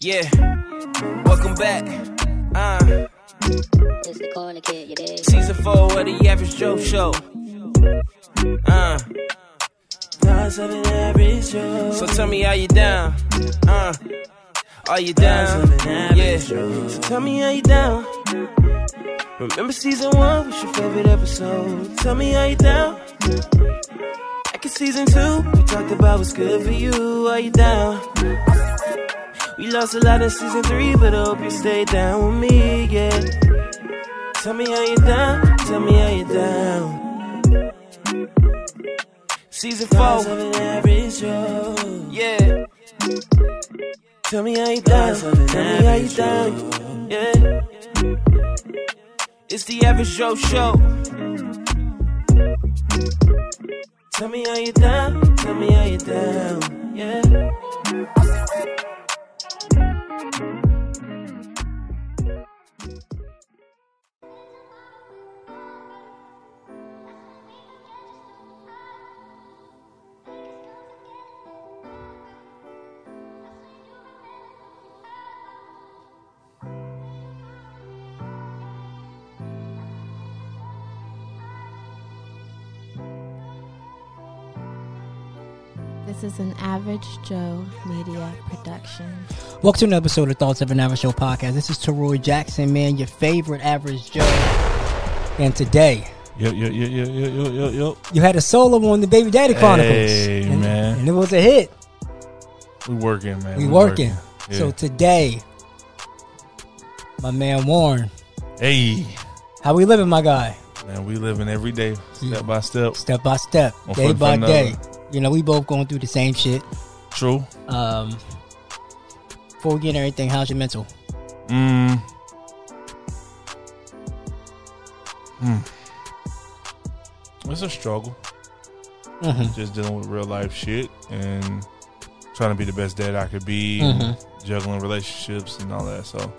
Yeah, welcome back. Uh, It's the corner kid, you dig? season four of the Average Joe Show. Uh, so tell me how you down. Uh, are you down? Yeah. So tell me how you down. Remember season one was your favorite episode. Tell me how you down. In season two, we talked about what's good for you. Are you down? We lost a lot in season three, but I hope you stay down with me, yeah. Tell me how you down. Tell me how you down. Season four. Yeah. Tell me how you down. Tell me how you down. Yeah. It's the average Joe show. Tell me how you down. Tell me how you down. Yeah. Is an Average Joe Media production. Welcome to another episode of Thoughts of an Average Joe podcast. This is Teroy Jackson, man, your favorite Average Joe. And today, Yo, yo, yo, yo, yo, yo, yo, yo. you had a solo on the Baby Daddy Chronicles. Hey, and, man. And it was a hit. We working, man. We working. Yeah. So today, my man Warren, hey, how we living, my guy? man, we living every day, step by step. Step by step, One day foot by for day. another. You know, we both going through the same shit. True. Um, before we get into everything, how's your mental? Mm. Hmm. It's a struggle. Mhm. Just dealing with real life shit and trying to be the best dad I could be, Mhm. and juggling relationships and all that. So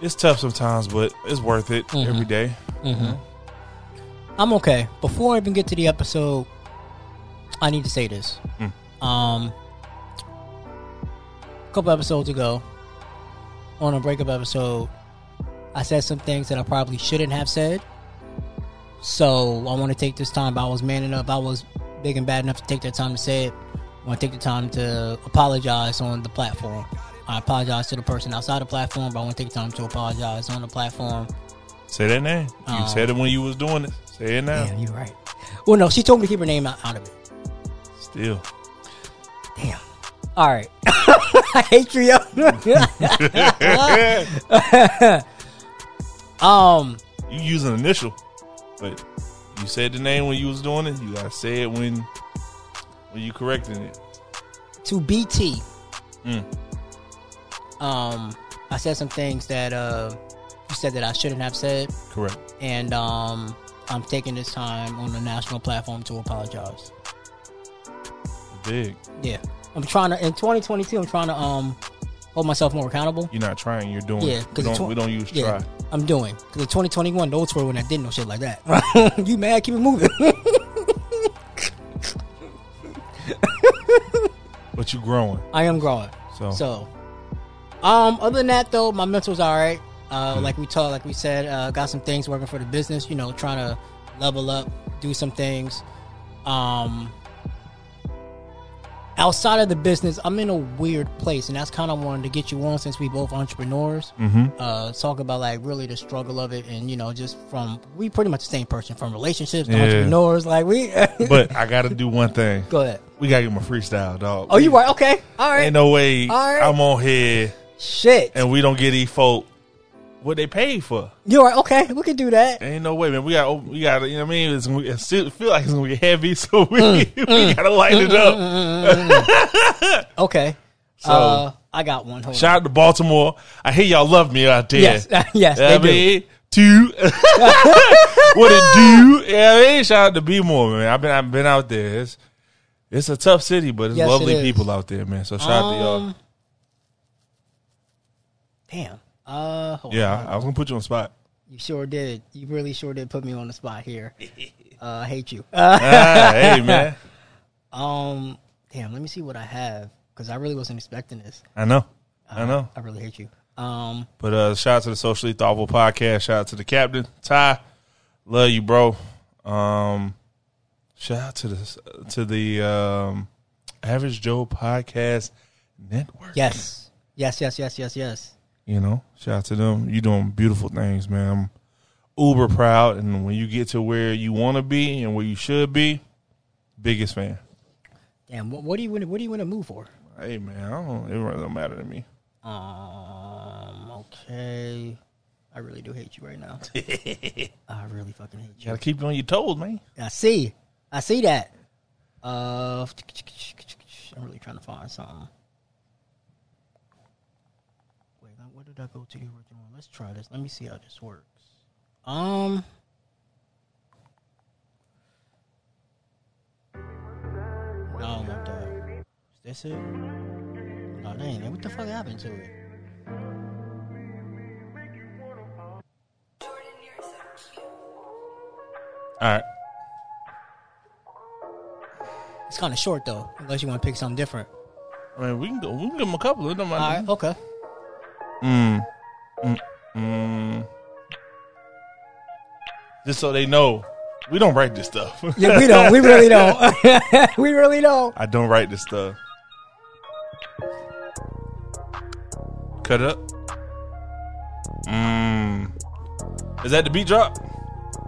it's tough sometimes, but it's worth it Mhm. every day. Mm-hmm. I'm okay. Before I even get to the episode, I need to say this. Mm. Um, a couple episodes ago, on a breakup episode, I said some things that I probably shouldn't have said. So I want to take this time. I was man enough. I was big and bad enough to take that time to say it. I want to take the time to apologize on the platform. I apologize to the person outside the platform, but I want to take the time to apologize on the platform. Say that name. You Um, said it when you was doing it. Say it now. Damn, you're right. Well, no, she told me to keep her name out, out of it. Still. Damn. All right. I hate you. yo. um, you use an initial, but you said the name when you was doing it. You gotta say it when when you correcting it. to BT. Mm. Um, I said some things that uh, you said that I shouldn't have said, Correct. and um, I'm taking this time on the national platform to apologize. Big. Yeah, I'm trying to in 2022. I'm trying to um hold myself more accountable. You're not trying. You're doing. Yeah, it. we tw- we don't use Yeah, try. I'm doing because in 2021, those were when I didn't know shit like that. you mad? Keep it moving. But you're growing. I am growing. So, So, um, other than that though, my mental's all right. Uh, like we talked, like we said, uh, got some things working for the business. You know, trying to level up, do some things. Um, outside of the business, I'm in a weird place, and that's kind of wanted to get you on since we both entrepreneurs. hmm Uh, talk about like really the struggle of it, and you know, just from we pretty much the same person from relationships to Yeah. entrepreneurs. Like we, but I gotta do one thing. go ahead. We gotta get my freestyle, dog. Oh, you right? Okay, all right. Ain't no way All right. I'm on here Shit, and we don't get these folk what they paid for. you right? Okay, we can do that. Ain't no way, man. We got, we got, you know what I mean? It's gonna it still feel like it's gonna be heavy, so we, Mm. we gotta light it up. Okay. So- uh, I got one. Hold Shout out to Baltimore. I hear y'all love me out there. Yes, yes, Yeah, they I do. two. what it do? Yeah, I mean, shout out to B more, man. I've been I've been out there. It's it's a tough city, but it's Yes, lovely is. people out there, man. So shout out to y'all. Um, Damn. Uh, Yeah, on. I, was gonna put you on the spot. you sure did. You really sure did put me on the spot here. Uh, I hate you. ah, hey man, Um, damn. Let me see what I have because I really wasn't expecting this. I know. I know. I really hate you. Um, But uh, shout out to the Socially Thoughtful Podcast. Shout out to the captain, Ty. Love you, bro. Um, shout out to the to the um, Average Joe Podcast Network. yes, yes, yes, yes, yes, yes. You know, shout out to them. You doing beautiful things, man. I'm uber proud, and when you get to where you want to be and where you should be, biggest fan. Damn, what, what do you want? What do you want to move for? Hey, man, I don't. It really don't matter to me. Um, okay. I really do hate you right now. I really fucking hate You you. gotta keep you on your toes, man. I see. I see that. Uh, I'm really trying to find something. Wait, now where did I go to the original? one? Let's try this. Let me see how this works. Um. No, I don't want that. Is this it? No, that ain't it. What the fuck happened to it? All right. It's kind of short though, unless you want to pick something different. I mean, we can go. We can give them a couple. It don't matter. right, okay. Mm. Mm. Mm. Just so they know, we don't write this stuff. Yeah, we don't. We really don't. we really don't. I don't write this stuff. Cut up. Mm. Is that the beat drop?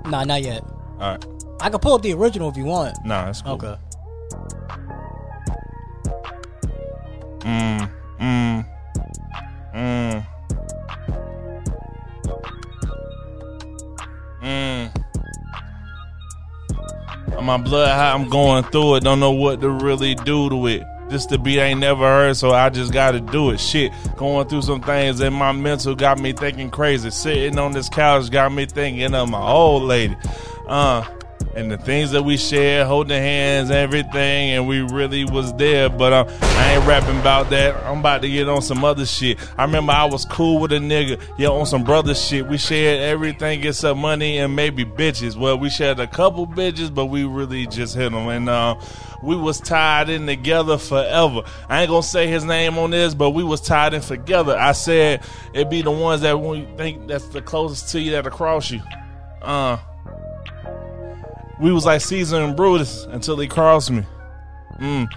Nah, not yet. All right. I can pull up the original if you want. Nah, that's cool. Okay. Mm. My blood high, I'm going through it. Don't know what to really do to it. This the beat ain't never heard, so I just gotta do it. Shit, going through some things and my mental got me thinking crazy. Sitting on this couch got me thinking of my old lady. Uh, and the things that we shared, holding hands, everything, and we really was there. But uh, I ain't rapping about that. I'm about to get on some other shit. I remember I was cool with a nigga, yeah, on some brother shit. We shared everything except money and maybe bitches. Well, we shared a couple bitches, but we really just hit them, and uh, we was tied in together forever. I ain't gonna say his name on this, but we was tied in together. I said it'd be the ones that you think that's the closest to you that'll cross you. Uh, we was like Caesar and Brutus until he crossed me. Mm.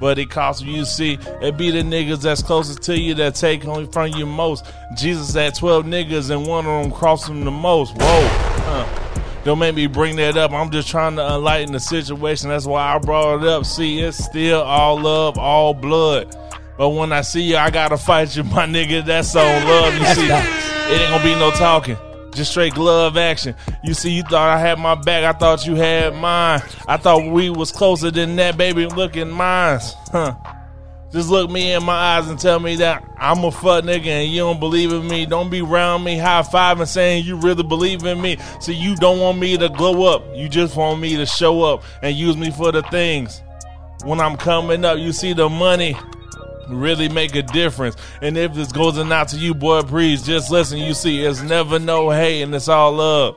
But it cost me. You see, it be the niggas that's closest to you that take only from you most. Jesus had 12 niggas and one of them crossed him the most. Whoa. Huh. Don't make me bring that up. I'm just trying to enlighten the situation. That's why I brought it up. See, it's still all love, all blood. But when I see you, I gotta fight you, my nigga. That's all love. You see, it ain't gonna be no talking. Just straight glove action. You see, you thought I had my back. I thought you had mine. I thought we was closer than that, baby. Look in mine. Huh. Just look me in my eyes and tell me that I'm a fuck nigga and you don't believe in me. Don't be round me high five and saying you really believe in me. So you don't want me to glow up. You just want me to show up and use me for the things. When I'm coming up, you see the money really make a difference. And if this goes and out to you, boy, please just listen. You see, it's never no hate and it's all love.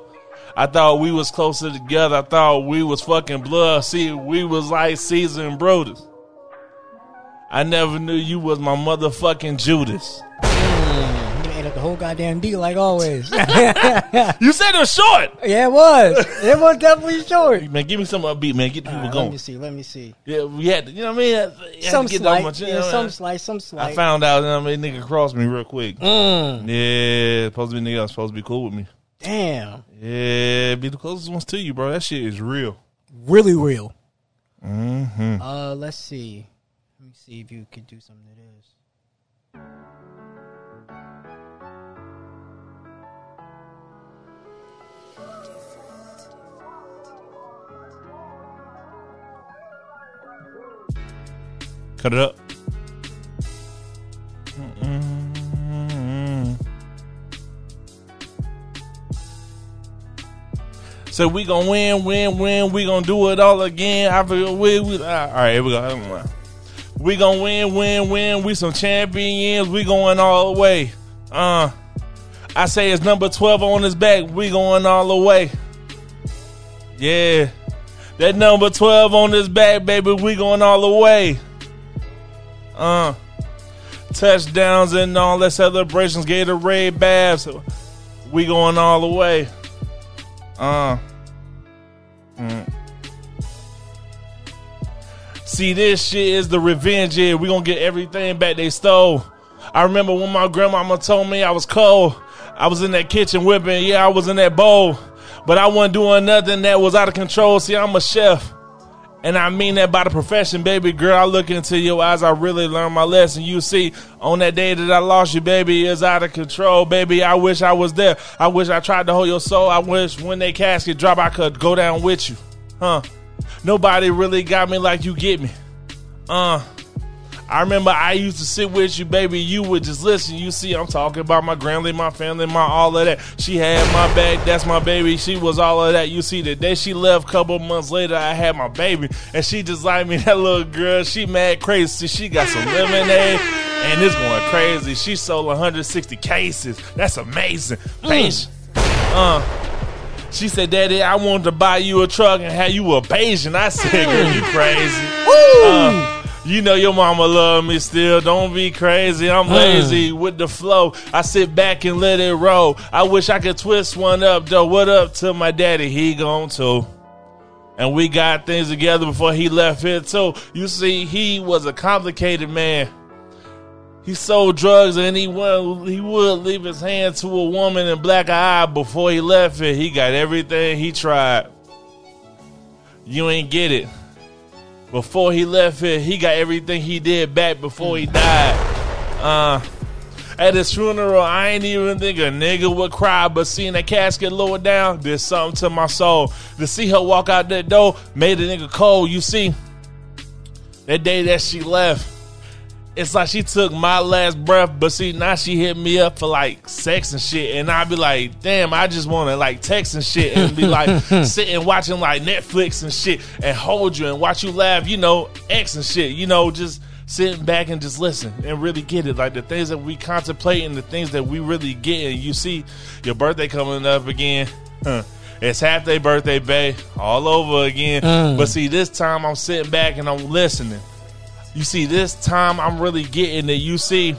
I thought we was closer together. I thought we was fucking blood. See, we was like Caesar and Brutus. I never knew you was my motherfucking Judas. Hmm. Up the whole goddamn beat like always. You said it was short. yeah, it was. It was definitely short. Man, give me some upbeat, man. Get the people right, going. let me see. Let me see. Yeah, we had to, you know what I mean? Some to get that slight, much, yeah, know, some man. slight, some slight. I found out, you know what I mean? Nigga crossed me real quick. Mm, Yeah, supposed to be nigga that's supposed to be cool with me. damn, Yeah, be the closest ones to you, bro. That shit is real. really real. Mm-hmm. Uh, let's see. Let me see if you could do something Cut it up. So we gonna win, win, win. We gonna do it all again. I feel we, we all right. Here we go. We gonna win, win, win. We some champions. We going all the way. Uh, I say it's number twelve on his back. We going all the way. Yeah, that number twelve on his back, baby. We going all the way. Uh, touchdowns and all that celebrations, Gatorade baths. We going all the way. Uh. mm. See, this shit is the revenge year. We gonna get everything back they stole. I remember when my grandmama told me I was cold. I was in that kitchen whipping. Yeah, I was in that bowl. But I wasn't doing nothing that was out of control. See, I'm a chef. And I mean that by the profession, baby girl. I look into your eyes, I really learned my lesson. You see, on that day that I lost you, baby, is out of control, baby. I wish I was there. I wish I tried to hold your soul. I wish when they casket drop, I could go down with you. Huh? Nobody really got me like you get me. Uh, I remember I used to sit with you, baby. You would just listen. You see, I'm talking about my grandly, my family, my all of that. She had my back. That's my baby. She was all of that. You see, the day she left, couple months later, I had my baby, and she just like me. That little girl, she mad crazy. She got some lemonade. And it's going crazy. She sold 160 cases. That's amazing. Patient. Uh, she said, Daddy, I wanted to buy you a truck and have you a Bayesian. I said, girl, you crazy. Uh, you know your mama love me still. Don't be crazy. I'm lazy with the flow. I sit back and let it roll. I wish I could twist one up though. What up to my daddy? He gone too. And we got things together before he left here too. You see, he was a complicated man. He sold drugs and he would, he would leave his hand to a woman in black eye before he left it. He got everything he tried. You ain't get it. Before he left here, he got everything he did back before he died. Uh, at his funeral, I ain't even think a nigga would cry, but seeing that casket lower down did something to my soul. To see her walk out that door made a nigga cold. You see, that day that she left, it's like she took my last breath, but see now she hit me up for like sex and shit, and I'd be like, damn, I just want to like text and shit, and be like sitting watching like Netflix and shit, and hold you and watch you laugh, you know, X and shit, you know, just sitting back and just listen and really get it, like the things that we contemplate and the things that we really get, and you see your birthday coming up again. Huh. It's half day birthday, babe, all over again. Mm. But see, this time I'm sitting back and I'm listening. You see, this time I'm really getting it. You see,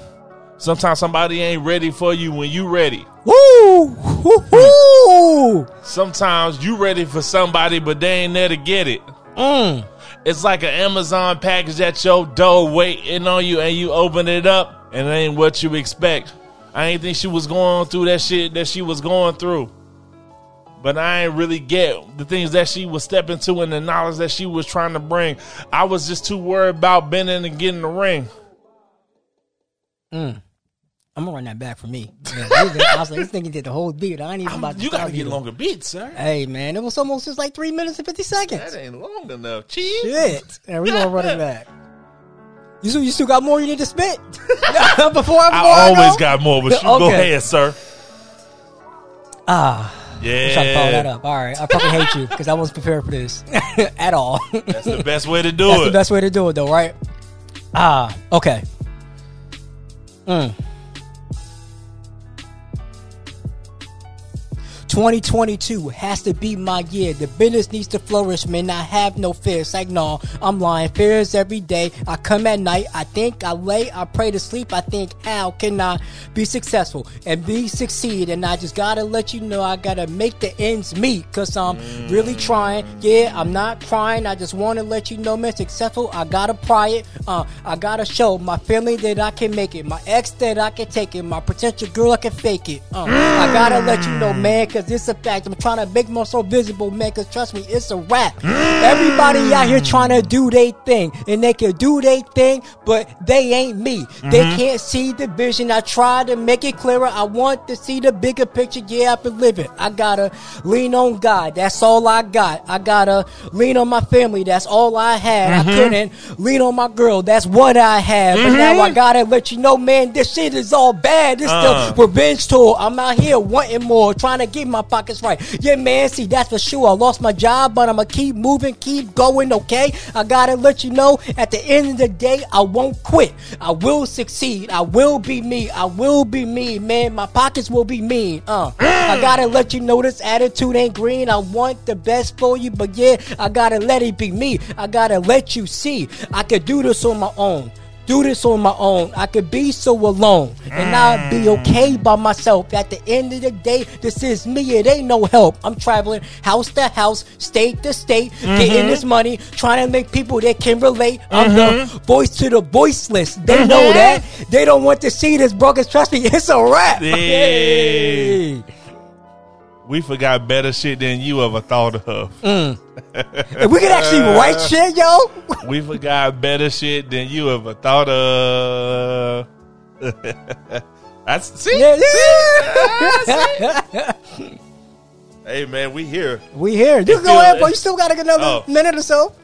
sometimes somebody ain't ready for you when you ready. Woo! Woo! Woo! Sometimes you ready for somebody, but they ain't there to get it. Mm. It's like an Amazon package at your door waiting on you, and you open it up, and it ain't what you expect. I ain't think she was going through that shit that she was going through. But I ain't really get the things that she was stepping to and the knowledge that she was trying to bring. I was just too worried about bending and getting the ring. I'm gonna run that back for me. Yeah, I was like, this nigga did the whole beat. I ain't even about to you gotta get either. longer beats, sir. Hey man, it was almost just like three minutes and fifty seconds. That ain't long enough. Cheese. Shit, and we gonna run it back. You still, you still got more you need to spit before I, before I, I always go? got more, but you go ahead, sir. ah. Yeah. I'm trying to follow that up. All right, I fucking hate you because I wasn't prepared for this at all. That's the best way to do it. That's it. the best way to do it, though, right? Ah, okay. Mm. 2022 has to be my year. The business needs to flourish, man. I have no fears. Like, no, I'm lying. Fears every day. I come at night. I think, I lay, I pray to sleep. I think, how can I be successful and be succeed? And I just gotta let you know I gotta make the ends meet because I'm really trying. Yeah, I'm not crying. I just wanna let you know, man, successful. I gotta pry it. Uh, I gotta show my family that I can make it. My ex that I can take it. My potential girl I can fake it. Uh, I gotta let you know, man, because it's a fact. I'm trying to make myself visible, man, because trust me, it's a rap. Everybody out here trying to do their thing, and they can do their thing, but they ain't me. They mm-hmm. can't see the vision. I try to make it clearer. I want to see the bigger picture. Yeah, I've been living. I gotta lean on God. That's all I got. I gotta lean on my family. That's all I had. I mm-hmm. couldn't lean on my girl. That's what I had. But now I mm-hmm. gotta let you know, man, this shit is all bad. This Uh. the revenge tour. I'm out here wanting more, trying to get my pockets right. Yeah, man, see, that's for sure. I lost my job, but I'ma keep moving, keep going, okay? I gotta let you know, at the end of the day, I won't quit. I will succeed. I will be me. I will be me, man. My pockets will be mean. Uh, I gotta let you know this attitude ain't green. I want the best for you, but yeah, I gotta let it be me. I gotta let you see I could do this on my own. Do this on my own. I could be so alone and I'd be mm. okay by myself. At the end of the day, this is me. It ain't no help. I'm traveling house to house, state to state, getting this mm-hmm. money, trying to make people that can relate. I'm the mm-hmm. voice to the voiceless. They mm-hmm. know that. They don't want to see this, bro. 'cause trust me, it's a wrap. Hey. We forgot better shit than you ever thought of. If we could actually write shit, yo. We forgot better shit than you ever thought of. That's see, Yeah, see? Hey man, we here. we here. You can go ahead, bro. You still got another Oh. minute or so.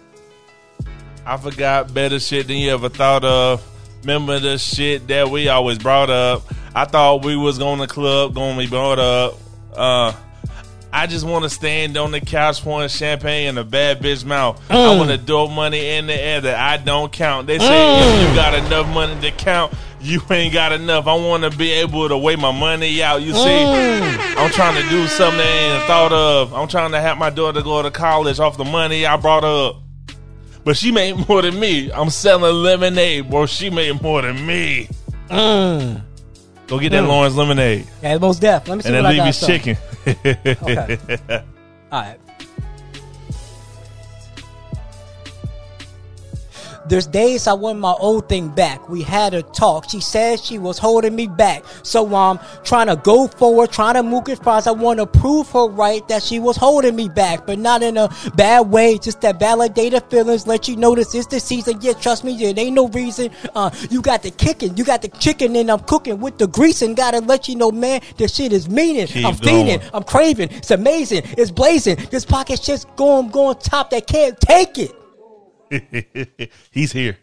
I forgot better shit than you ever thought of. Remember the shit that we always brought up. I thought we was going to club, going to be brought up. Uh, I just want to stand on the couch pouring champagne in a bad bitch mouth. I mm. want to throw money in the air that I don't count. They say if you mm. got enough money to count, you ain't got enough. I want to be able to weigh my money out. You see, mm. I'm trying to do something I ain't thought of. I'm trying to have my daughter go to college off the money I brought up. But she made more than me. I'm selling lemonade, bro. She made more than me. Mm. Go get that Lawrence lemonade. Yeah, the most deaf. Let me see And then what I leave got. chicken. Okay. All right. There's days I want my old thing back. We had a talk. She said she was holding me back. So I'm trying to go forward, trying to move it fast. I want to prove her right that she was holding me back, but not in a bad way. Just that validate her feelings, let you know this is the season. Yeah, trust me, there ain't no reason. Uh, you got the kicking, you got the chicken, and I'm cooking with the grease, and gotta let you know, man, this shit is meaning. Keep I'm feeding. I'm craving. It's amazing. It's blazing. This pocket's just going, going top. That can't take it. He's here.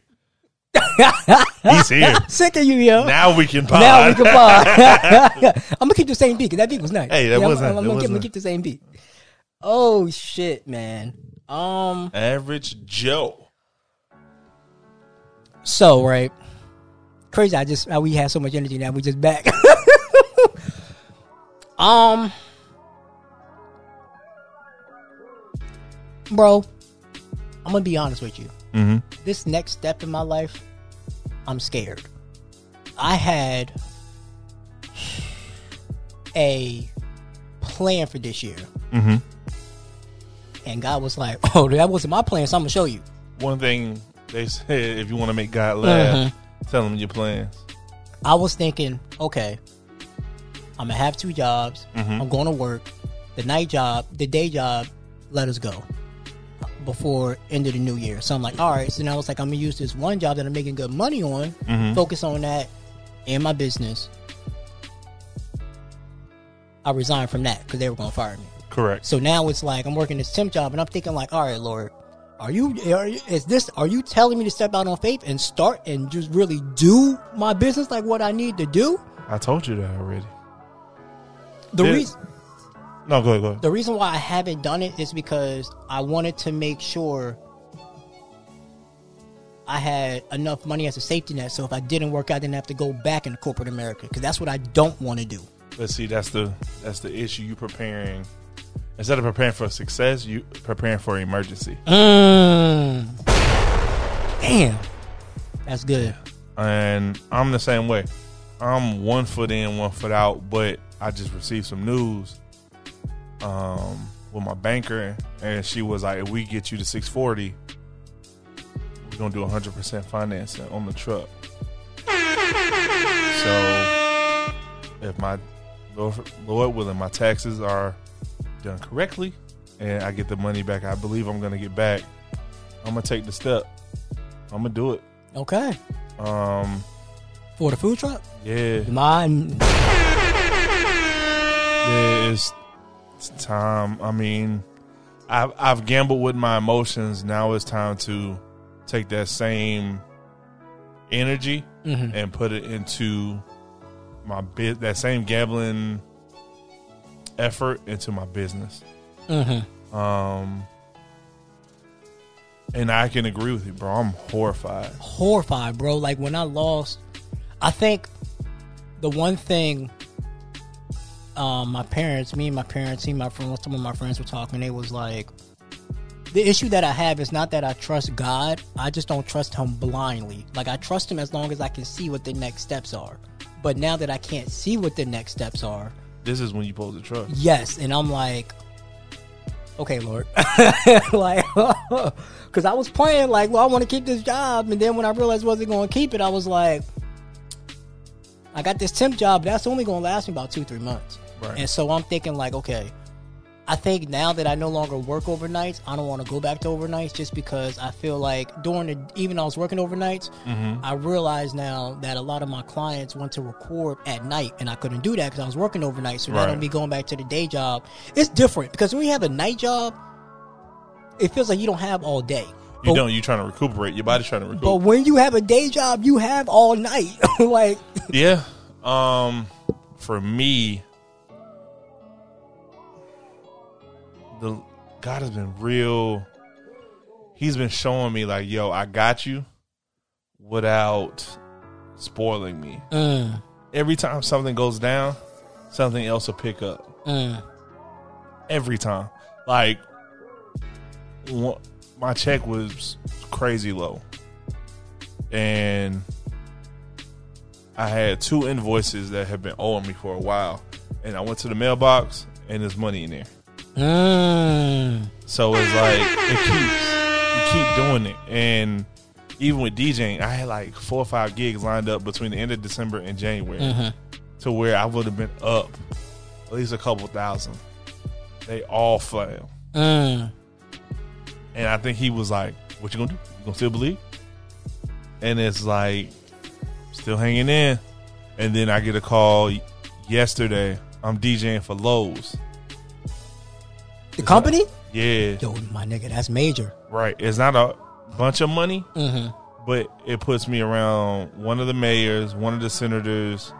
He's here. Sick of you, yo. Now we can pod. Now we can pod. I'm gonna keep the same beat because that beat was nice. Hey, that Yeah, was I'm, nice. I'm, gonna, was keep, I'm gonna keep the same beat. Oh shit, man. Um. Average Joe. So right, crazy. I just we had so much energy now we just back. um, bro, I'm gonna be honest with you. Mm-hmm. This next step in my life, I'm scared. I had a plan for this year, Mm-hmm. and God was like, "Oh, that wasn't my plan, so I'm gonna show you." One thing they said, if you want to make God laugh, Mm-hmm. tell him your plans. I was thinking, okay, I'm gonna have two jobs. I'm going to work. The night job, the day job, let us go before end of the new year. So I'm like, all right. So now it's like I'm gonna use this one job that I'm making good money on, mm-hmm. focus on that and my business. I resigned from that because they were gonna fire me. Correct. So now it's like I'm working this temp job, and I'm thinking like, all right, Lord, are you, are you is this are you telling me to step out on faith and start and just really do my business like what I need to do? I told you that already. The reason No, go ahead, go ahead. the reason why I haven't done it is because I wanted to make sure I had enough money as a safety net, so if I didn't work out, I didn't have to go back into corporate America because that's what I don't want to do. But see, that's the that's the issue. You preparing instead of preparing for success, you preparing for emergency. Mm. Damn, that's good. And I'm the same way. I'm one foot in, one foot out. But I just received some news um, with my banker, and she was like, "If we get you to 640, we're gonna do 100 percent financing on the truck." So, if my Lord, willing, my taxes are done correctly, and I get the money back, I believe I'm gonna get back. I'm gonna take the step. I'm gonna do it. Okay, Um, for the food truck, yeah, mine. yeah, it's, it's time. I mean, I've I've gambled with my emotions. Now it's time to take that same energy Mhm. and put it into my bit. That same gambling effort into my business. Mm-hmm. Um, and I can agree with you, bro. I'm horrified. horrified, bro. Like when I lost, I think the one thing um, my parents, me and my parents, and my friends, some of my friends were talking. They was like, the issue that I have is not that I trust God. I just don't trust Him blindly. Like I trust Him as long as I can see what the next steps are. But now that I can't see what the next steps are, This is when you pull the trust. yes, and I'm like, okay, Lord, like, because I was praying like, well, I want to keep this job, and then when I realized I wasn't going to keep it, I was like, I got this temp job, that's only going to last me about two, three months. Right. And so I'm thinking like, okay, I think now that I no longer work overnights, I don't want to go back to overnights just because I feel like during the even I was working overnights, I realized now that a lot of my clients want to record at night, and I couldn't do that because I was working overnight. So now Right. I'm be going back to the day job. It's different because when you have a night job, it feels like you don't have all day. You But- don't. You're trying to recuperate. Your body's trying to recuperate. But when you have a day job, you have all night. like Yeah. Um for me the God has been real He's been showing me like, yo, I got you without spoiling me. mm, Every time something goes down, something else will pick up. mm, Every time. Like my check was crazy low. And I had two invoices that had been owing me for a while. And I went to the mailbox and there's money in there. Mm. So it's like it keeps you keep doing it. And even with DJing, I had like four or five gigs lined up between the end of December and January to where I would have been up at least a couple thousand. They all failed. Mm. And I think he was like, What you gonna do? You gonna still believe? And it's like still hanging in. And then I get a call yesterday. I'm DJing for Lowe's. The company? Yeah. Yo, my nigga, that's major. Right. It's not a bunch of money, Mm-hmm. but it puts me around one of the mayors, one of the senators,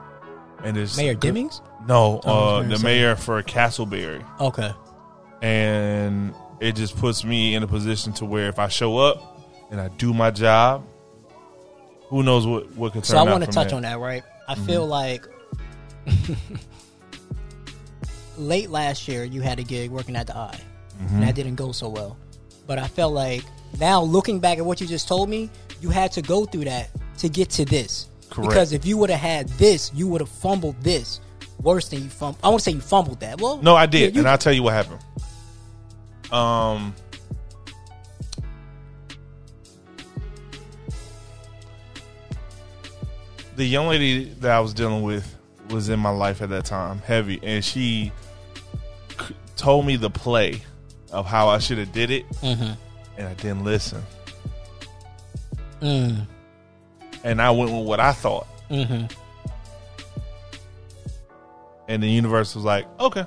and it's Mayor Dimmings? No, uh, the mayor for Castleberry, Okay. and it just puts me in a position to where if I show up and I do my job, who knows what what could turn So I want to touch that. on that, right? I feel like late last year you had a gig working at the Eye, Mm-hmm. and that didn't go so well. But I felt like now looking back at what you just told me, you had to go through that to get to this. Correct. Because if you would have had this, you would have fumbled this worse than you fumbled. I won't say you fumbled that. Well, No, I did, yeah, you- and I'll tell you what happened. Um, the young lady that I was dealing with was in my life at that time, heavy, and she told me the play of how I should have did it, Mhm. and I didn't listen, Mm, and I went with what I thought, mhm. and the universe was like, "Okay,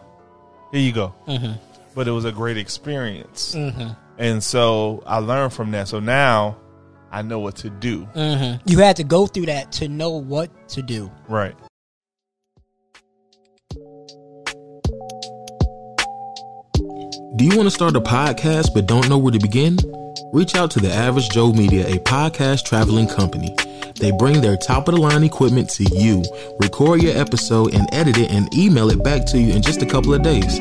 here you go." Mhm. But it was a great experience. Mhm. And so I learned from that. So now I know what to do. Mhm. You had to go through that to know what to do. Right. Do you want to start a podcast but don't know where to begin? Reach out to the Average Joe Media, a podcast traveling company. They bring their top of the line equipment to you, record your episode, and edit it and email it back to you in just a couple of days.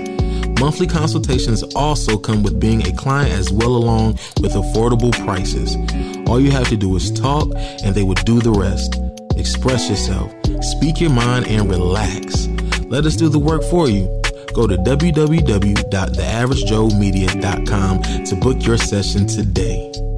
Monthly consultations also come with being a client as well along with affordable prices. All you have to do is talk and they will do the rest. Express yourself, speak your mind, and relax. Let us do the work for you. Go to www.theaveragejoemedia.com to book your session today.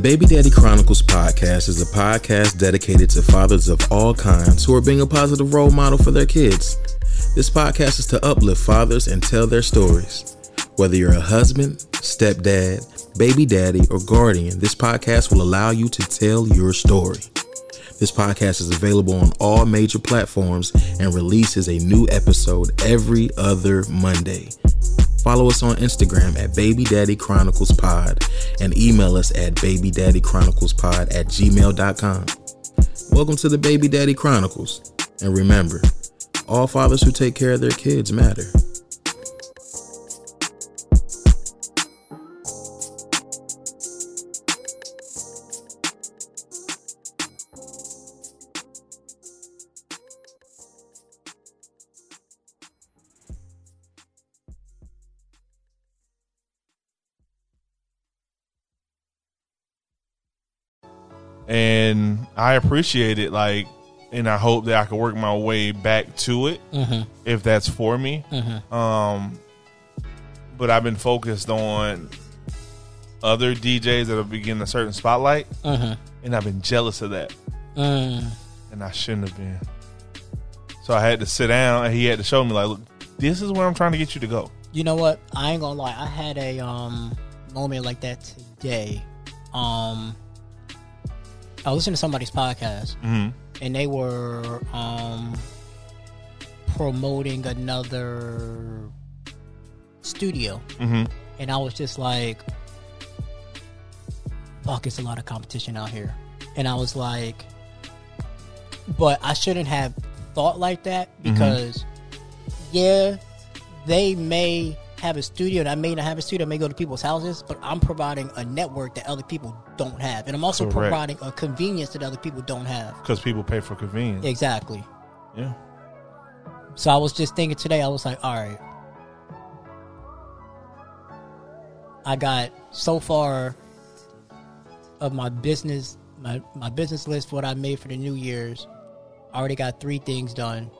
The Baby Daddy Chronicles podcast is a podcast dedicated to fathers of all kinds who are being a positive role model for their kids. This podcast is to uplift fathers and tell their stories. Whether you're a husband, stepdad, baby daddy, or guardian, this podcast will allow you to tell your story. This podcast is available on all major platforms and releases a new episode every other Monday. Follow us on Instagram at Baby Daddy Chronicles Pod and email us at babydaddychroniclespod at gmail.com. Welcome to the Baby Daddy Chronicles. And remember, all fathers who take care of their kids matter. And I appreciate it. Like, and I hope that I can work my way back to it if that's for me. Um, but I've been focused on other DJs that have been getting a certain spotlight, and I've been jealous of that, Mm. and I shouldn't have been. So I had to sit down, and he had to show me like, look, this is where I'm trying to get you to go. You know what? I ain't gonna lie. I had a um moment like that today. Um, I listened to somebody's podcast, Mhm. and they were um promoting another studio, Mm-hmm. and I was just like, "Fuck, it's a lot of competition out here," and I was like, "But I shouldn't have thought like that because, yeah, they may." Have a studio, and I may not have a studio. I may go to people's houses, but I'm providing a network that other people don't have, and I'm also Correct. providing a convenience that other people don't have. Because people pay for convenience. Exactly. Yeah. So I was just thinking today, I was like, all right. I got so far of my business my, my business list what I made for the New Year's. I already got three things done.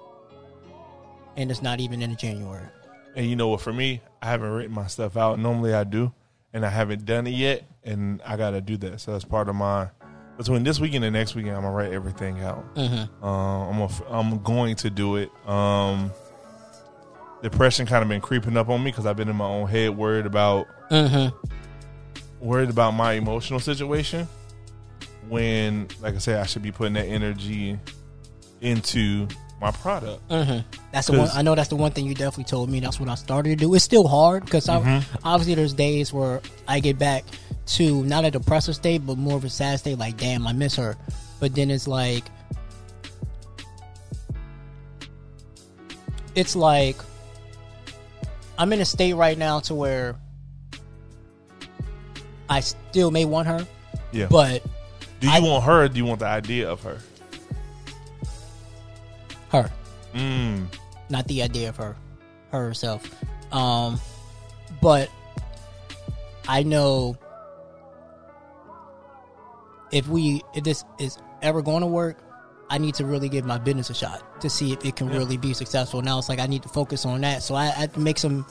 And it's not even in January. And you know what? For me, I haven't written my stuff out. Normally I do, and I haven't done it yet, and I got to do that. So that's part of my between this weekend and next weekend. I'm gonna write everything out. Mm-hmm. Uh, I'm a, I'm going to do it. Um, depression kind of been creeping up on me because I've been in my own head, worried about Mm-hmm. worried about my emotional situation. When, like I said, I should be putting that energy into my product. Mm-hmm. That's the one. I know that's the one thing you definitely told me. That's what I started to do. It's still hard because Mm-hmm. obviously there's days where I get back to not a depressive state, but more of a sad state. Like, damn, I miss her. But then it's like, it's like I'm in a state right now to where I still may want her, Yeah. but do you I- want her? or Do you want the idea of her? Her. Mm. not the idea of her, her herself. Um, but I know if we if this is ever going to work, I need to really give my business a shot to see if it can really be successful. Now it's like I need to focus on that, so I, I have to make some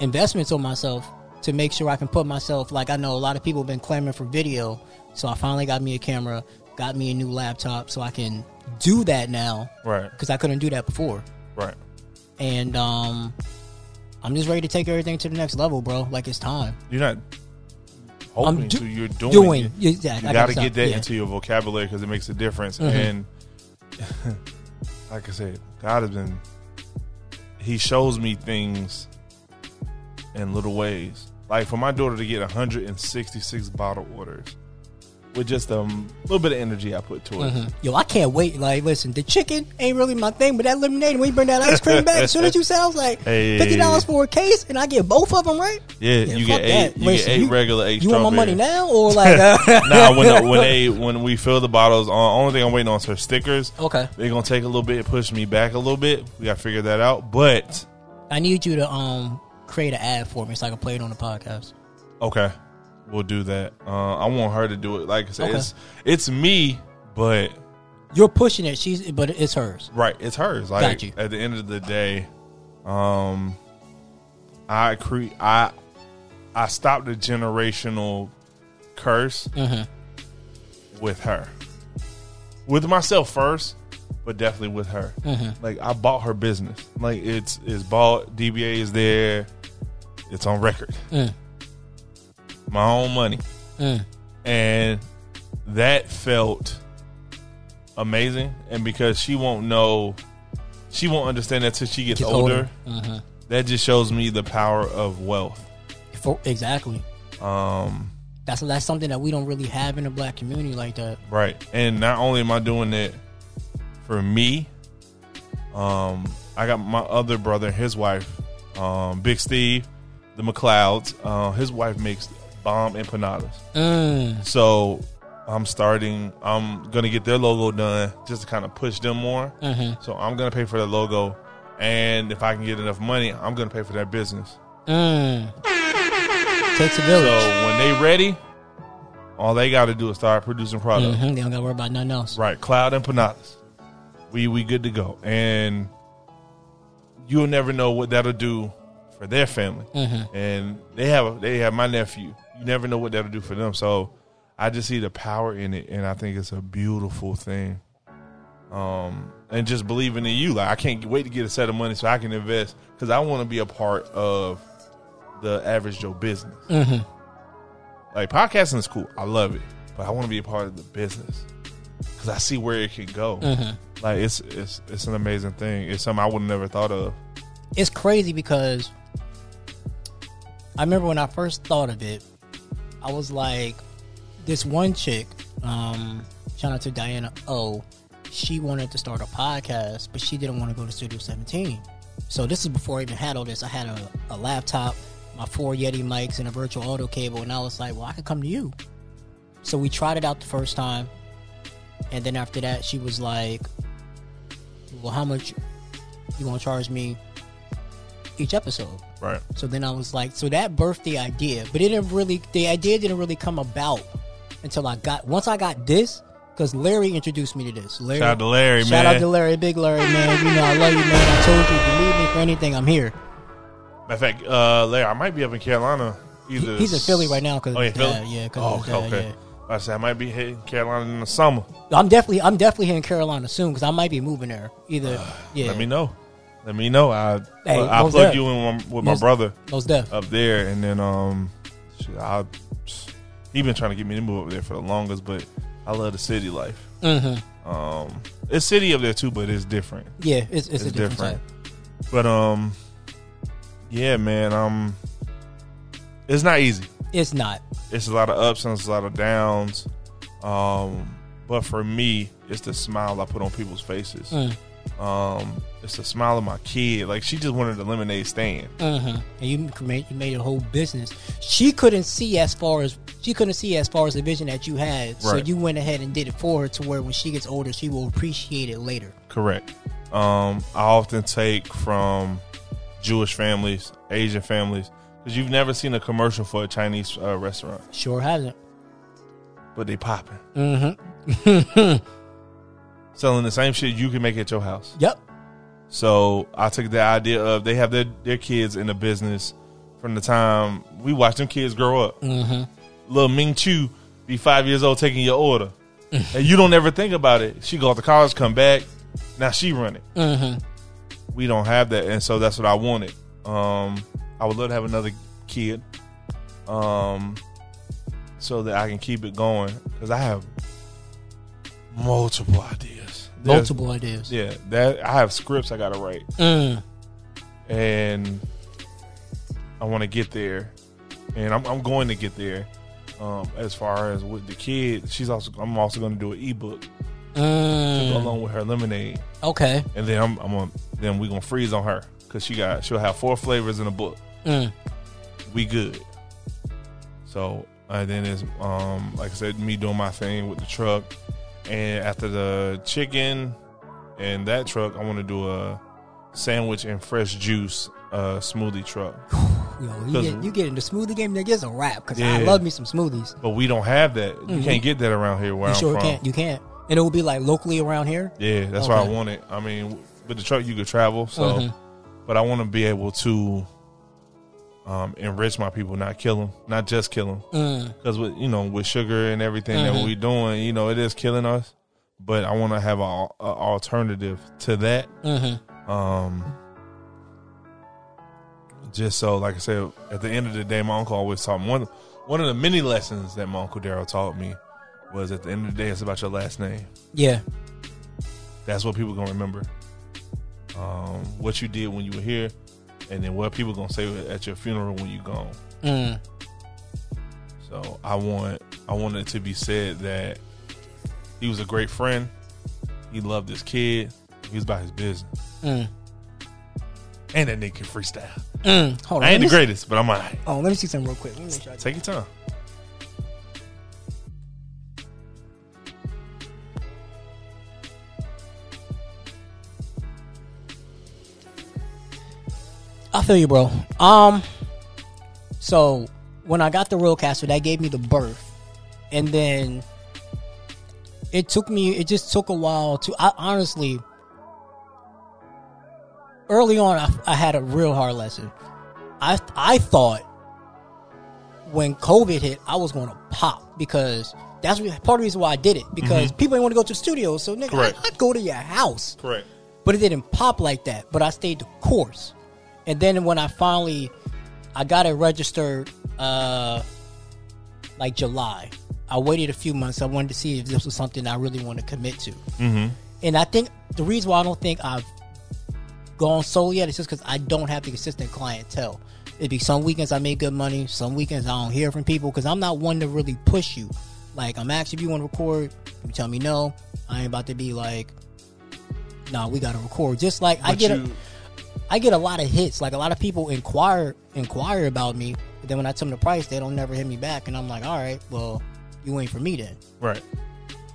investments on myself to make sure I can put myself. Like I know a lot of people have been clamoring for video, so I finally got me a camera, got me a new laptop, so I can do that now Right. because I couldn't do that before Right. and um I'm just ready to take everything to the next level, bro. Like it's time. You're not hoping do- to. You're doing. Doing, it. Yeah, You got to get that. Yeah. into your vocabulary because it makes a difference. Mhm. And like I said, God has been. He shows me things in little ways. Like for my daughter to get 166 bottle orders with just a um, little bit of energy I put towards it. Mhm. Yo, I can't wait. Like, listen, the chicken ain't really my thing, but that lemonade, when you bring that ice cream back, as soon as you said, I was like, Hey. fifty dollars for a case, and I get both of them, right? Yeah, you fuck get eight. You get eight regular, eight You want my strawberry. money now, or like? Uh, nah, when when they when we fill the bottles, uh, only thing I'm waiting on is her stickers. okay, They're gonna take a little bit, push me back a little bit. We gotta figure that out. But I need you to um create an ad for me so I can play it on the podcast. okay, we'll do that. Uh, I want her to do it. Like I said, Okay. it's it's me, but You're pushing it, she's, but it's hers. right, it's hers. Like Got you. at the end of the day, um, I cre- I I stopped the generational curse Mm-hmm. with her, with myself first, but definitely with her. Mm-hmm. Like I bought her business. Like it's it's bought. DBA is there. It's on record. Mm. My own money, Mm. and that felt amazing. And because she won't know, she won't understand that till she gets Gets older. Mhm. that just shows me the power of wealth. For, exactly. Um, That's that's something that we don't really have in the black community like that. right. And not only am I doing it for me, um, I got my other brother, his wife, um, Big Steve, the McLeods. Uh, his wife makes bomb empanadas. Mm. So I'm starting. I'm gonna get their logo done just to kind of push them more. Mhm. So I'm gonna pay for their logo, and if I can get enough money, I'm gonna pay for their business. Mm. Takes a So when they ready, all they got to do is start producing product. Mhm, They don't got to worry about nothing else. Right, Cloud empanadas. We we good to go, and you'll never know what that'll do for their family. Mhm. And they have they have my nephew. You never know what that'll do for them. So I just see the power in it, and I think it's a beautiful thing. Um, and just believing in you. Like I can't wait to get a set of money so I can invest because I want to be a part of the average Joe business. Mhm. Like podcasting is cool. I love it, but I want to be a part of the business because I see where it can go. Mhm. Like it's it's it's an amazing thing. It's something I would have never thought of. It's crazy because I remember when I first thought of it, I was like, this one chick, um, shout out to Diana O, she wanted to start a podcast, but she didn't want to go to Studio 17. So this is before I even had all this. I had a, a laptop, my four Yeti mics, and a virtual audio cable, and I was like, well, I could come to you. So we tried it out the first time, and then after that, she was like, well, how much you gonna charge me each episode? Right. So then I was like, so that birthed the idea, but it didn't really, the idea didn't really come about until I got, once I got this, because Larry introduced me to this. Larry, Shout out to Larry, shout man. Shout out to Larry, big Larry, man. You know, I love you, man. I told you, if you need me for anything, I'm here. Matter of fact, uh, Larry, I might be up in Carolina. Either He's in Philly right now because Oh, yeah, Philly. yeah, Oh, okay, dad, okay. yeah. I said I might be hitting Carolina in the summer. I'm definitely, I'm definitely here in Carolina soon because I might be moving there. Either, yeah, Let me know. Let me know. I Hey, I plug def. you in with my, my brother most def. up there, and then um, shit, I he been trying to get me to move up there for the longest, but I love the city life. Mm-hmm. Um, it's city up there too, but it's different. Yeah, it's, it's, a different, type. But um, yeah, man. Um, it's not easy. It's not. It's a lot of ups and it's a lot of downs. Um, but for me, it's the smile I put on people's faces. Mm. Um, it's the smile of my kid. Like she just wanted a lemonade stand. Mm-hmm. And you made you made a whole business. She couldn't see as far as she couldn't see as far as the vision that you had. So you went ahead and did it for her to where when she gets older, she will appreciate it later. Correct. Um, I often take from Jewish families, Asian families, because you've never seen a commercial for a Chinese uh, restaurant, Sure hasn't. but they popping, Mm-hmm. selling the same shit you can make at your house. Yep. So I took the idea of they have their their kids in the business from the time we watched them kids grow up. Mm-hmm. Little Ming Chu be five years old taking your order, and you don't ever think about it. She go to college, come back, now she running. Mm-hmm. We don't have that, and so that's what I wanted. Um, I would love to have another kid, um, so that I can keep it going because I have multiple ideas. Multiple ideas. yeah, that I have scripts I gotta write, Mm. and I want to get there, and I'm, I'm going to get there. Um, as far as with the kid, she's also I'm also going to do an ebook to go Mm. along with her lemonade, Okay. and then I'm, I'm gonna, then we gonna freeze on her because she got she'll have four flavors in a book. Mm. We good. So and then it's um like I said, me doing my thing with the truck, and after the chicken and that truck, I want to do a sandwich and fresh juice uh, smoothie truck. Yo, you get, you get in the smoothie game, nigga, it's a wrap because Yeah. I love me some smoothies. But we don't have that. You can't get that around here where Mm-hmm. You I'm sure from. can't. You can't. And it will be like locally around here. Yeah, that's why I want it. I mean, with the truck you could travel, so Mhm. but I want to be able to um, enrich my people, not kill them, not just kill them. Mm. Because with you know with sugar and everything that Mhm. we doing, you know, it is killing us. But I want to have a, a alternative to that. Mm-hmm. Um, just so, like I said, at the end of the day, my uncle always taught me one. One of the many lessons that my uncle Daryl taught me was at the end of the day, it's about your last name. Yeah. That's what people gonna remember. Um, what you did when you were here, and then what people gonna say at your funeral when you gone. Mm. So I want I want it to be said that he was a great friend. He loved his kid. He was about his business. Mm. And that nigga can freestyle. Mm. Hold on. I ain't the see- greatest, but I'm alright. Oh, let me see something real quick. Let me make Take your time. I feel you, bro. Um, so when I got the Rodecaster, that gave me the birth, and then it took me. It just took a while to. I honestly, early on, I, I had a real hard lesson. I I thought when COVID hit, I was going to pop because that's part of the reason why I did it because people didn't want to go to the studio. So nigga, Correct. I, I'd go to your house Correct. but it didn't pop like that. But I stayed the course, and then when I finally, I got it registered, uh, like July. I waited a few months. I wanted to see if this was something I really want to commit to. Mm-hmm. And I think the reason why I don't think I've gone solo yet is just because I don't have the consistent clientele. It'd be some weekends I make good money, some weekends I don't hear from people because I'm not one to really push you. Like I'm actually, if you want to record, you tell me no. I ain't about to be like, nah, we got to record. Just like I But get, a, you, I get a lot of hits. Like a lot of people inquire inquire about me, but then when I tell them the price, they don't never hit me back, and I'm like, all right, well, you ain't for me then. right?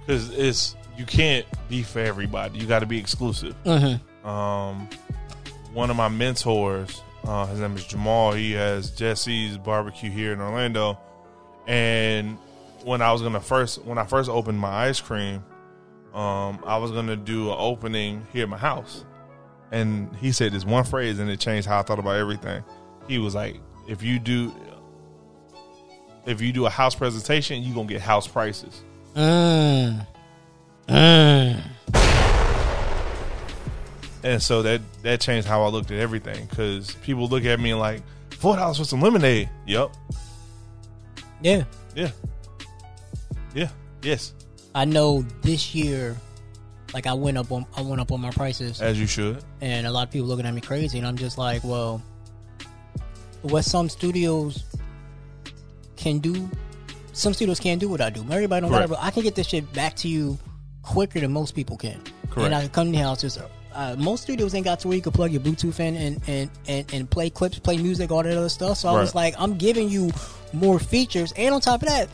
Because it's you can't be for everybody. You got to be exclusive. Mm-hmm. Um, one of my mentors, uh, his name is Jamal. He has Jesse's Barbecue here in Orlando, and when I was gonna first, when I first opened my ice cream, um, I was gonna do an opening here at my house, and he said this one phrase, and it changed how I thought about everything. He was like, "If you do, if you do a house presentation, you gonna get house prices." Mm. Mm. And so that that changed how I looked at everything because people look at me and like four dollars for some lemonade. Yep. Yeah. Yeah. Yeah. Yes. I know this year, like I went up on I went up on my prices, As you should. and a lot of people looking at me crazy, and I'm just like, well, what some studios can do, some studios can't do what I do. Everybody don't gotta. I can get this shit back to you quicker than most people can. Correct. And I can come to your house. Just, uh, most studios ain't got to where you can plug your Bluetooth in and, and, and, and play clips, play music, all that other stuff. So I was like, I'm giving you more features, and on top of that.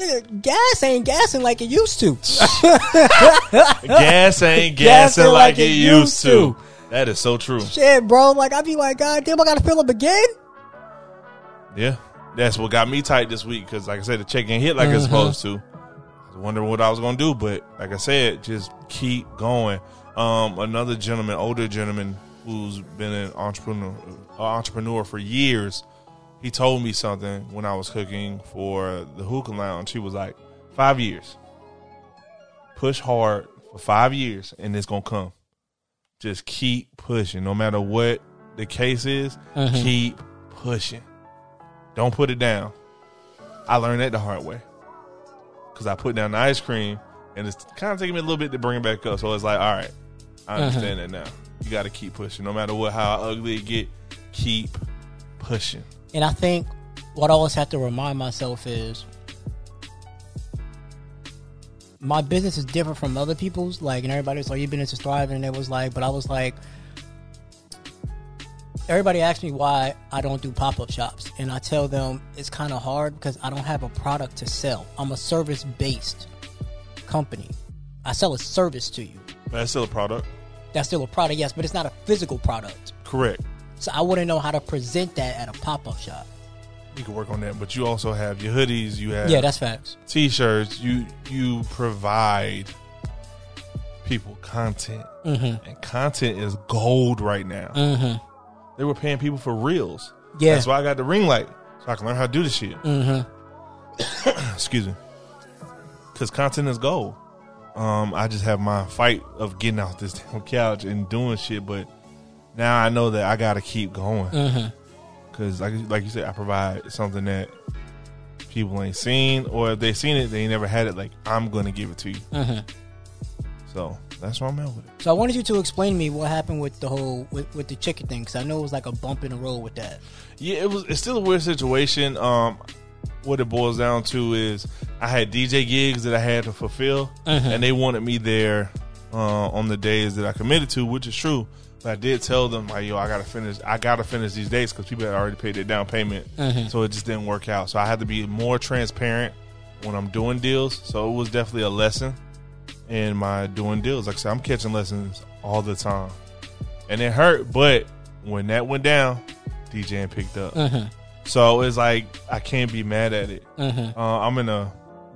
Nigga, Gas ain't gassing like it used to. Gas ain't gassing like, it used to. That is so true. Shit, bro. Like I be like, God damn, I gotta fill up again. Yeah. That's what got me tight this week because, like I said, the check ain't hit like it's supposed to. I was wondering what I was going to do, but like I said, just keep going. Um, another gentleman, older gentleman who's been an entrepreneur, uh, entrepreneur for years, he told me something when I was cooking for the hookah lounge. He was like, five years. Push hard for five years and it's to come. Just keep pushing. No matter what the case is, mm-hmm. keep pushing. Don't put it down. I learned that the hard way. Because I put down the ice cream and it's kind of taking me a little bit to bring it back up. So it's like, all right, I mm-hmm. understand that now. You got to keep pushing. No matter what, how ugly it get, keep pushing. And I think what I always have to remind myself is my business is different from other people's. Like, and everybody was like, your business is thriving. And it was like, but I was like, everybody asks me why I don't do pop up shops. And I tell them it's kind of hard because I don't have a product to sell. I'm a service based company. I sell a service to you. That's still a product. That's still a product, yes, but it's not a physical product. Correct. So I wouldn't know how to present that at a pop up shop. You can work on that. But you also have your hoodies. You have Yeah, that's facts. t-shirts. You you provide people content. Mm-hmm. And content is gold right now. Mm-hmm. They were paying people for reels. Yeah. That's why I got the ring light. So I can learn how to do this shit. Mm-hmm. Excuse me. Because content is gold. Um, I just have my fight of getting off this damn couch and doing shit, but now I know that I got to keep going. Mm-hmm. Because, like, like you said, I provide something that people ain't seen, or if they seen it, they ain't never had it. Like, I'm going to give it to you. Mm-hmm. So, that's where I'm at with it. So I wanted you to explain to me what happened with the whole with, with the chicken thing because I know it was like a bump in the road with that. Yeah, it was. It's still a weird situation. Um, what it boils down to is I had DJ gigs that I had to fulfill, and they wanted me there uh, on the days that I committed to, which is true. But I did tell them like, yo, I gotta finish. I gotta finish these dates because people had already paid their down payment, so it just didn't work out. So I had to be more transparent when I'm doing deals. So it was definitely a lesson in my doing deals. Like I said, I'm catching lessons all the time, and it hurt. But when that went down, DJing picked up. So it's like I can't be mad at it. Uh, I'm in a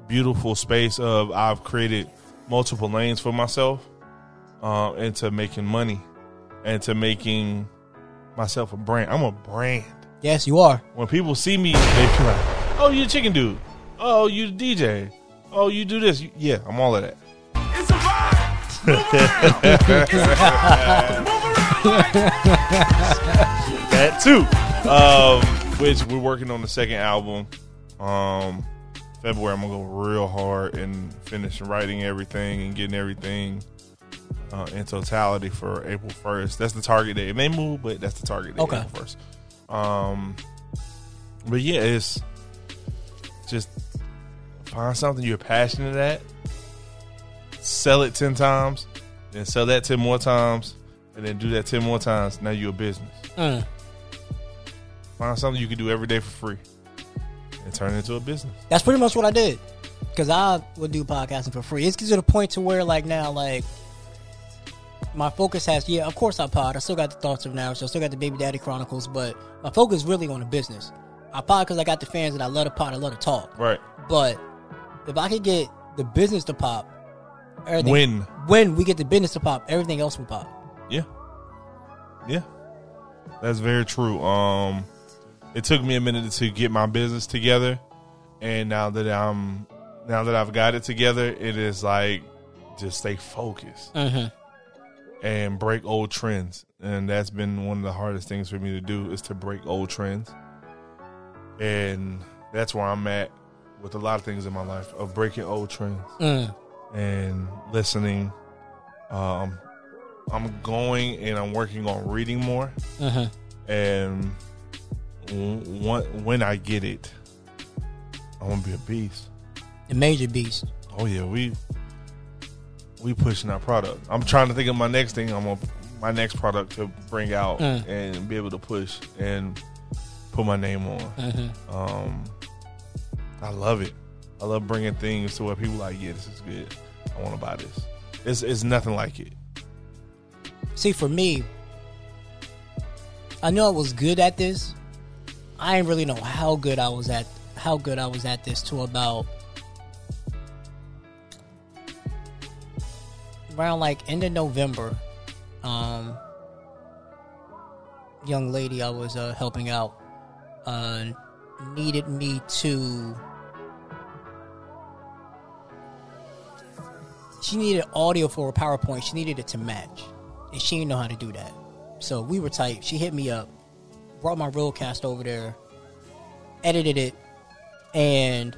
beautiful space of I've created multiple lanes for myself uh, into making money and to making myself a brand. I'm a brand. Yes, you are. When people see me, they be like, "Oh, you the chicken dude. Oh, you the DJ. Oh, you do this. You- yeah, I'm all of that." It's a vibe. Move around. Move around that too. Um, which we're working on the second album. Um, February, I'm gonna go real hard and finish writing everything and getting everything uh, in totality for April 1st. That's the target date. It may move, but that's the target date. Okay. April 1st. Um, but yeah, it's just find something you're passionate at, sell it ten times, then sell that ten more times, and then do that ten more times. Now you're a business. Mm. Find something you can do every day for free and turn it into a business. That's pretty much what I did. Because I would do podcasting for free. It's to the point to where, like, now, like, my focus has, yeah, of course I pod. I still got the Thoughts of Now, so I still got the Baby Daddy Chronicles, but my focus is really on the business. I pod because I got the fans and I love to pod, I love to talk. Right. But if I could get the business to pop, everything. When? When we get the business to pop, everything else will pop. Yeah. Yeah. That's very true. Um it took me a minute to get my business together and now that I'm now that I've got it together, it is like just stay focused Mm-hmm. And break old trends. And that's been one of the hardest things for me to do is to break old trends. And that's where I'm at with a lot of things in my life of breaking old trends Mm. and listening. Um, I'm going and I'm working on reading more. Mm-hmm. And when I get it, I'm gonna be a beast. The major beast. Oh yeah, we we pushing our product. I'm trying to think of my next thing. I'm gonna my next product to bring out Mm. and be able to push and put my name on. Mm-hmm. Um, I love it. I love bringing things to where people like, yeah, this is good. I want to buy this. It's it's nothing like it. See, for me, I know I was good at this. I didn't really know how good I was at how good I was at this till about around like end of November. Um, young lady I was uh, helping out uh, needed me to. She needed audio for a PowerPoint. She needed it to match, and she didn't know how to do that. So we were tight. She hit me up, brought my Roadcast over there, edited it, and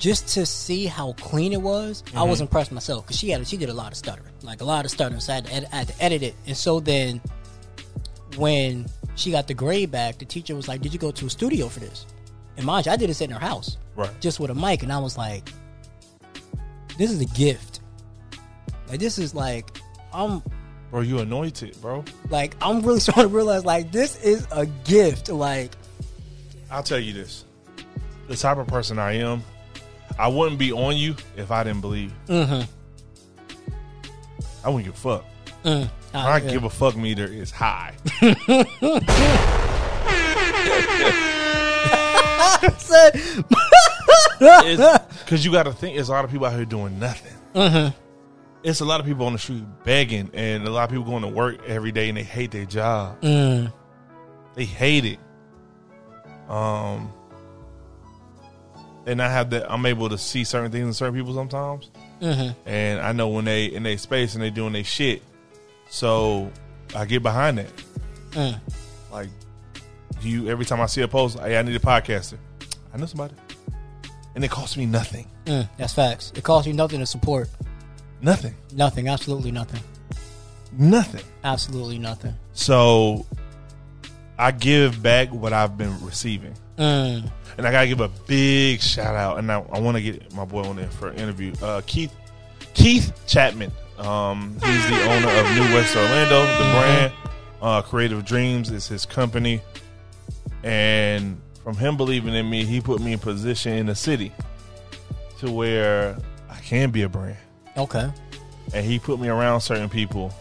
just to see how clean it was, I was mm-hmm. impressed myself because she had she did a lot of stuttering, like a lot of stuttering. So I had, to edit, I had to edit it, and so then when she got the grade back, the teacher was like, "Did you go to a studio for this?" And mind you, I did this in her house, Right. just with a mic, and I was like, "This is a gift. Like this is like I'm Bro, you anointed, bro. like I'm really starting to realize like this is a gift. Like I'll tell you this. The type of person I am, I wouldn't be on you if I didn't believe. Mhm. I wouldn't give a fuck. mm, My I, give a fuck meter is high. Because you got to think, there's a lot of people out here doing nothing. Mm-hmm. It's a lot of people on the street begging, and a lot of people going to work every day and they hate their job. mm, They hate it. Um, and I have that. I'm able to see certain things in certain people sometimes, mhm. and I know when they in their space and they doing their shit. So I get behind that. Mm. Like you, every time I see a post, hey, I need a podcaster. I know somebody, and it costs me nothing. Mm, that's facts. It costs you nothing to support. Nothing. Nothing. Absolutely nothing. Nothing. Absolutely nothing. So I give back what I've been receiving. Mm. And I gotta give a big shout out, and I, I want to get my boy on there for an interview. Uh, Keith Keith Chapman. Um, he's the owner of New West Orlando, the brand. Uh, Creative Dreams is his company, and from him believing in me, he put me in position in the city to where I can be a brand, Okay. and he put me around certain people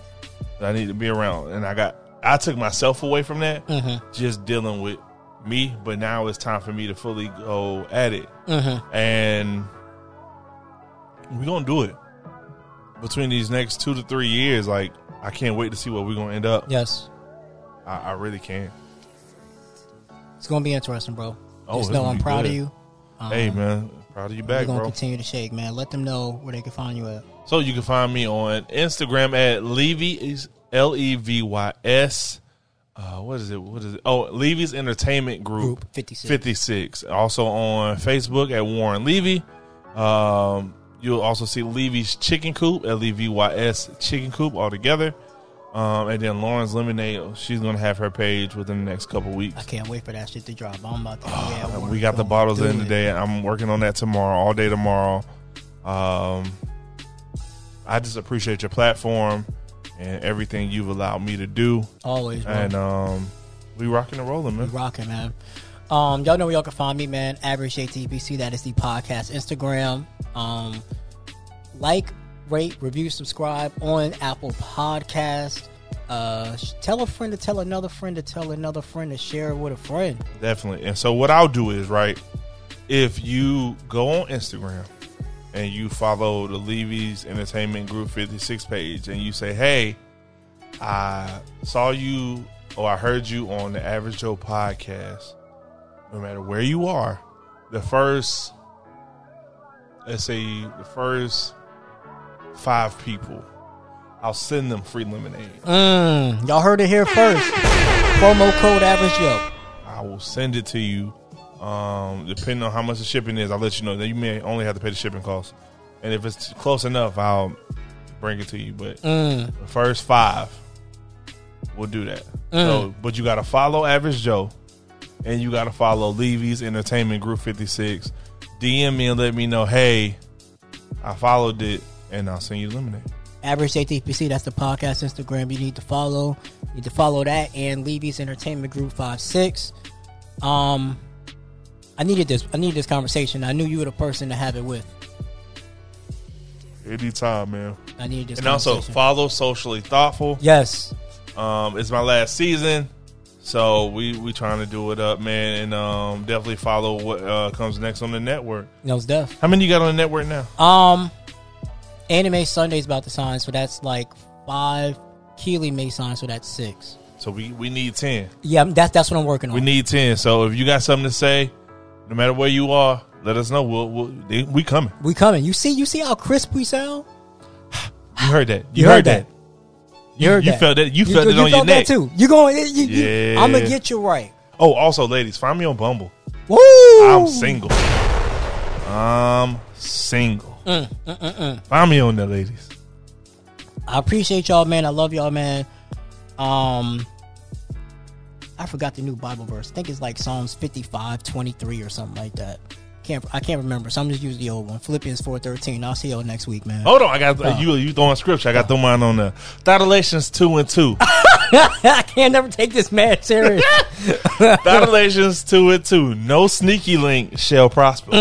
that I need to be around, and I got I took myself away from that, Mm-hmm. just dealing with me. But now it's time for me to fully go at it, Mm-hmm. and we're gonna do it between these next two to three years. Like I can't wait to see where we're gonna end up. Yes. I, I really can. It's gonna be interesting, bro. Oh, Just know I'm proud good. of you. Um, hey man, proud of you back, We're gonna bro. continue to shake, man. Let them know where they can find you at. So you can find me on Instagram at Levy's L E V Y S. Uh, what is it? What is it? Oh, Levy's Entertainment Group, Group 56. 56. Also on Facebook at Warren Levy. Um, you'll also see Levy's Chicken Coop, L E V Y S Chicken Coop all together. Um, and then Lauren's Lemonade, she's gonna have her page within the next couple weeks. I can't wait for that shit to drop. I'm about to. yeah, Uh, we're got the bottles in today. I'm working on that tomorrow, all day tomorrow. Um, I just appreciate your platform and everything you've allowed me to do. Always, bro. And um, we rocking and rolling, We man. rocking, man. Um, y'all know where y'all can find me, man. Average JTBC. That is the podcast Instagram. Um, like, rate, review, subscribe on Apple Podcast. Uh, tell a friend to tell another friend to tell another friend to share it with a friend. Definitely. And so what I'll do is right, if you go on Instagram and you follow the Levy's Entertainment Group 56 page and you say, Hey, I saw you or I heard you on the Average Joe podcast, no matter where you are, the first let's say the first five people, I'll send them free lemonade. Mm, y'all heard it here first. Promo code Average Joe. I will send it to you. Um, depending on how much the shipping is, I'll let you know. That you may only have to pay the shipping cost, and if it's close enough, I'll bring it to you. But Mm, the first five, we'll do that. So, but you got to follow Average Joe, and you got to follow Levy's Entertainment Group Fifty Six. DM me and let me know. Hey, I followed it, and I'll send you the lemonade. Average JTPC, that's the podcast Instagram you need to follow. You need to follow that and Levy's Entertainment Group 56. Um I needed this I needed this conversation. I knew you were the person to have it with. Anytime, man. I needed this And also follow Socially Thoughtful. Yes. Um, it's my last season, so we we trying to do it up, man, and um, definitely follow what uh, comes next on the network. Knows deaf. How many you got on the network now? Um Anime Sunday's about to sign, so that's like five. Keely may sign, so that's six. So we we need ten. Yeah, that's that's what I'm working on. We need ten. So if you got something to say, no matter where you are, let us know. We'll, we'll we coming. we coming. You see, you see how crisp we sound. You heard that. You, You heard, heard that. that. You heard you that. felt that. You, felt you, it on you your neck that too. You going? Yeah. I'm gonna get you right. Oh, also, ladies, find me on Bumble. Woo! I'm single. I'm single. Mm, Find me on there, ladies. I appreciate y'all, man. I love y'all, man. Um, I forgot the new Bible verse. I think it's like Psalms 55, 23 or something like that. Can't I can't remember. So I'm just use the old one. Philippians 4:13. I'll see y'all next week, man. Hold on, I got Oh. you. You throwing scripture? I got throw mine on the Thalations two and two. I can't never take this man serious. Thalations two and two. No sneaky link shall prosper.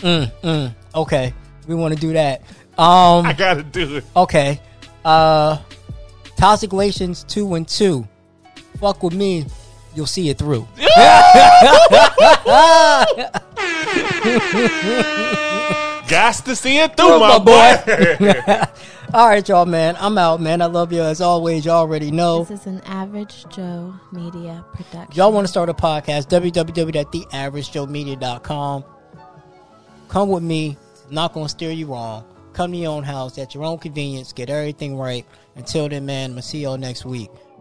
Mm. okay, we want to do that. Um, I gotta do it. okay. Uh, Relations 2 and 2. Fuck with me, you'll see it through. Got to see it through, my my boy. All right, y'all, man. I'm out, man. I love you as always. Y'all already know. This is an Average Joe Media production. y'all want to start a podcast, www.theaveragejoemedia.com. Come with me. I'm not going to steer you wrong. Come to your own house at your own convenience. Get everything right. Until then, man, I'm going to see y'all next week.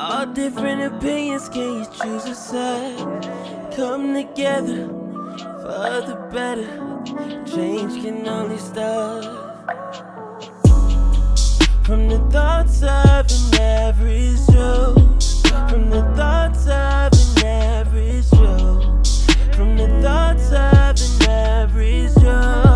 All different opinions, can you choose a side? Come together for the better. Change can only start from the thoughts of an average Joe. From the thoughts of an average Joe. From the thoughts of an average Joe.